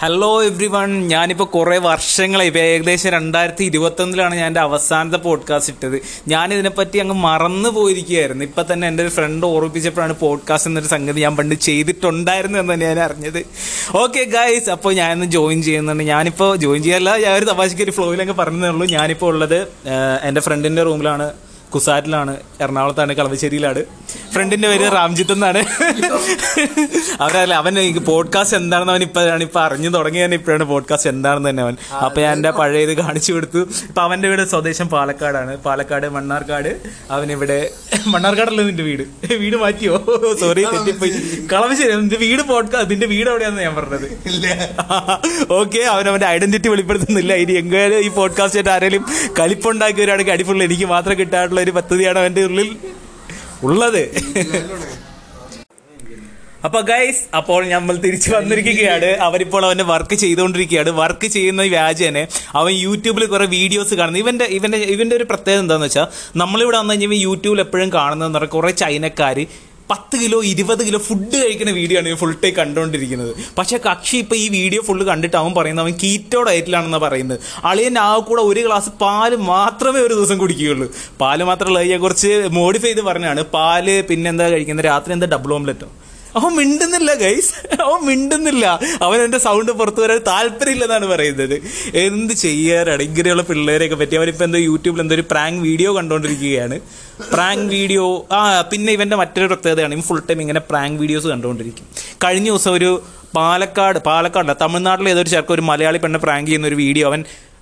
Hello every one ഞാനിപ്പോൾ കുറേ വർഷങ്ങളായി. ഇപ്പോൾ ഏകദേശം രണ്ടായിരത്തി ഇരുപത്തൊന്നിലാണ് ഞാൻ എന്റെ അവസാനത്തെ പോഡ്കാസ്റ്റ് ഇട്ടത്. ഞാനിതിനെപ്പറ്റി അങ്ങ് മറന്നു പോയിരിക്കുകയായിരുന്നു. ഇപ്പം തന്നെ എന്റെ ഒരു ഫ്രണ്ട് ഓർമ്മിപ്പിച്ചപ്പോഴാണ് പോഡ്കാസ്റ്റ് എന്നൊരു സംഗതി ഞാൻ പണ്ട് ചെയ്തിട്ടുണ്ടായിരുന്നു എന്ന് തന്നെ ഞാൻ അറിഞ്ഞത്. ഓക്കെ ഗൈസ് അപ്പോൾ ഞാനിന്ന് ജോയിൻ ചെയ്യുന്നുണ്ട്. ഞാനിപ്പോൾ ജോയിൻ ചെയ്യാല്ല ഞാൻ ഒരു തമാശയ്ക്ക് ഒരു ഫ്ലോയിലങ്ങ് പറഞ്ഞതേ ഉള്ളൂ. ഞാനിപ്പോൾ ഉള്ളത് എന്റെ ഫ്രണ്ടിന്റെ റൂമിലാണ് കുസാറ്റിലാണ്. എറണാകുളത്താണ് കളവശ്ശേരിയിലാണ് ഫ്രണ്ടിന്റെ പേര് റാംജിത്ത് എന്നാണ്. അവരല്ല അവൻ പോഡ്കാസ്റ്റ് എന്താണെന്ന് അവൻ ഇപ്പോഴാണ് ഇപ്പൊ അറിഞ്ഞു തുടങ്ങി തന്നെ ഇപ്പോഴാണ് പോഡ്കാസ്റ്റ് എന്താണെന്ന് തന്നെ അവൻ. അപ്പൊ ഞാൻ എന്റെ പഴയ ഇത് കാണിച്ചു കൊടുത്തു. ഇപ്പൊ അവന്റെ വീട് സ്വദേശം പാലക്കാടാണ്. പാലക്കാട് മണ്ണാർക്കാട്. അവൻ ഇവിടെ മണ്ണാർക്കാടല്ല നിന്റെ വീട്? വീട് മാറ്റിയോ? സോറി തെറ്റിപ്പോയി. കളവശ്ശേരി നിന്റെ വീട് പോഡ്കാസ്റ്റ് നിന്റെ വീട് എവിടെയാണെന്ന് ഞാൻ പറഞ്ഞത്? ഓക്കെ അവൻ അവന്റെ ഐഡന്റിറ്റി വെളിപ്പെടുത്തുന്നില്ല. ഇനി എങ്ങനെ ഈ പോഡ്കാസ്റ്റ് ആയിട്ട് ആരെങ്കിലും കലിപ്പുണ്ടാക്കിയവരാണെങ്കിൽ അടിപൊളി എനിക്ക് മാത്രം കിട്ടാനുള്ള ഒരു പദ്ധതിയാണ് അവന്റെ ഉള്ളിൽ ഉള്ളത്. അപ്പൊ ഗൈസ് അപ്പോൾ നമ്മൾ തിരിച്ചു വന്നിരിക്കുകയാണ്. അവരിപ്പോൾ അവന്റെ വർക്ക് ചെയ്തുകൊണ്ടിരിക്കുകയാണ്. വർക്ക് ചെയ്യുന്ന വ്യാജന് അവൻ യൂട്യൂബിൽ കുറെ വീഡിയോസ് കാണുന്നു. ഇവന്റെ ഇവന്റെ ഇവന്റെ ഒരു പ്രത്യേകത എന്താണെന്ന് വെച്ചാൽ നമ്മളിവിടെ വന്നു കഴിഞ്ഞാൽ യൂട്യൂബിൽ എപ്പോഴും കാണുന്നതെന്ന് പറഞ്ഞാൽ കുറെ ചൈനക്കാർ പത്ത് കിലോ ഇരുപത് കിലോ ഫുഡ് കഴിക്കുന്ന വീഡിയോ ആണ് ഫുൾ ടൈം കണ്ടുകൊണ്ടിരിക്കുന്നത് പക്ഷെ കക്ഷി ഇപ്പൊ ഈ വീഡിയോ ഫുള്ള് കണ്ടിട്ട് അവൻ പറയുന്നത് അവൻ കീറ്റോ ഡയറ്റിലാണെന്ന് പറയുന്നത്. അളിയൻ ആ കൂടെ ഒരു ഗ്ലാസ് പാൽ മാത്രമേ ഒരു ദിവസം കുടിക്കുകയുള്ളൂ. പാൽ മാത്രമല്ല കുറച്ച് മോഡിഫൈ ചെയ്ത് പറഞ്ഞാണ് പാൽ പിന്നെന്താ കഴിക്കുന്നത്? രാത്രി എന്താ ഡബിൾ ഓംലെറ്റോ അവൻ മിണ്ടുന്നില്ല ഗൈസ് അവൻ മിണ്ടുന്നില്ല. അവൻ എന്റെ സൗണ്ട് പുറത്തു വരാൻ താല്പര്യമില്ലെന്നാണ് പറയുന്നത്. എന്ത് ചെയ്യാനാണ് ഇങ്ങനെയുള്ള പിള്ളേരെയൊക്കെ പറ്റി അവനിപ്പോ എന്തോ യൂട്യൂബിൽ എന്തോ ഒരു പ്രാങ്ക് വീഡിയോ കണ്ടുകൊണ്ടിരിക്കുകയാണ് പ്രാങ്ക് വീഡിയോ ആ പിന്നെ ഇവന്റെ മറ്റൊരു പ്രത്യേകതയാണ്. ഇവൻ ഫുൾ ടൈം ഇങ്ങനെ പ്രാങ്ക് വീഡിയോസ് കണ്ടുകൊണ്ടിരിക്കും കഴിഞ്ഞ ദിവസം ഒരു പാലക്കാട് പാലക്കാടല്ല തമിഴ്നാട്ടിലെ ഏതൊരു ഒരു മലയാളി പെണ്ണെ പ്രാങ്ക് ചെയ്യുന്ന ഒരു വീഡിയോ അവൻ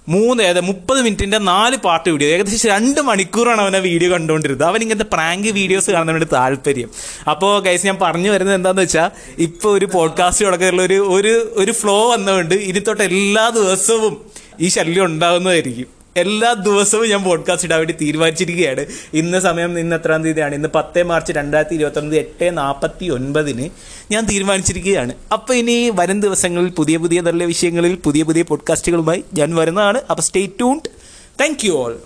മൂന്ന് ഏതാ മുപ്പത് മിനിറ്റിന്റെ നാല് പാട്ട് വീഡിയോ. ഏകദേശം രണ്ട് മണിക്കൂറാണ് അവനെ വീഡിയോ കണ്ടുകൊണ്ടിരുന്നത്. അവൻ ഇങ്ങനത്തെ പ്രാങ്ക് വീഡിയോസ് കാണുന്നതിന് താല്പര്യം. അപ്പോൾ ഗൈസ് ഞാൻ പറഞ്ഞു വരുന്നത് എന്താണെന്ന് വെച്ചാൽ ഇപ്പോൾ ഒരു പോഡ്കാസ്റ്റ് തുടക്കത്തിലുള്ള ഒരു ഒരു ഒരു ഫ്ലോ വന്നതുകൊണ്ട് ഇനി തൊട്ട് എല്ലാ ദിവസവും ഈ ശല്യം ഉണ്ടാകുന്നതായിരിക്കും എല്ലാ ദിവസവും ഞാൻ പോഡ്കാസ്റ്റ് ഇടാൻ വേണ്ടി തീരുമാനിച്ചിരിക്കുകയാണ്. ഇന്ന് സമയം ഇന്ന് എത്രാം തീയതിയാണ്? ഇന്ന് പത്ത് മാർച്ച് രണ്ടായിരത്തി ഇരുപത്തൊമ്പത് എട്ട് നാൽപ്പത്തി ഒൻപതിന് ഞാൻ തീരുമാനിച്ചിരിക്കുകയാണ്. അപ്പോൾ ഇനി വരും ദിവസങ്ങളിൽ പുതിയ പുതിയ നല്ല വിഷയങ്ങളിൽ പുതിയ പുതിയ പോഡ്കാസ്റ്റുകളുമായി ഞാൻ വരുന്നതാണ്. അപ്പോൾ stay tuned thank you all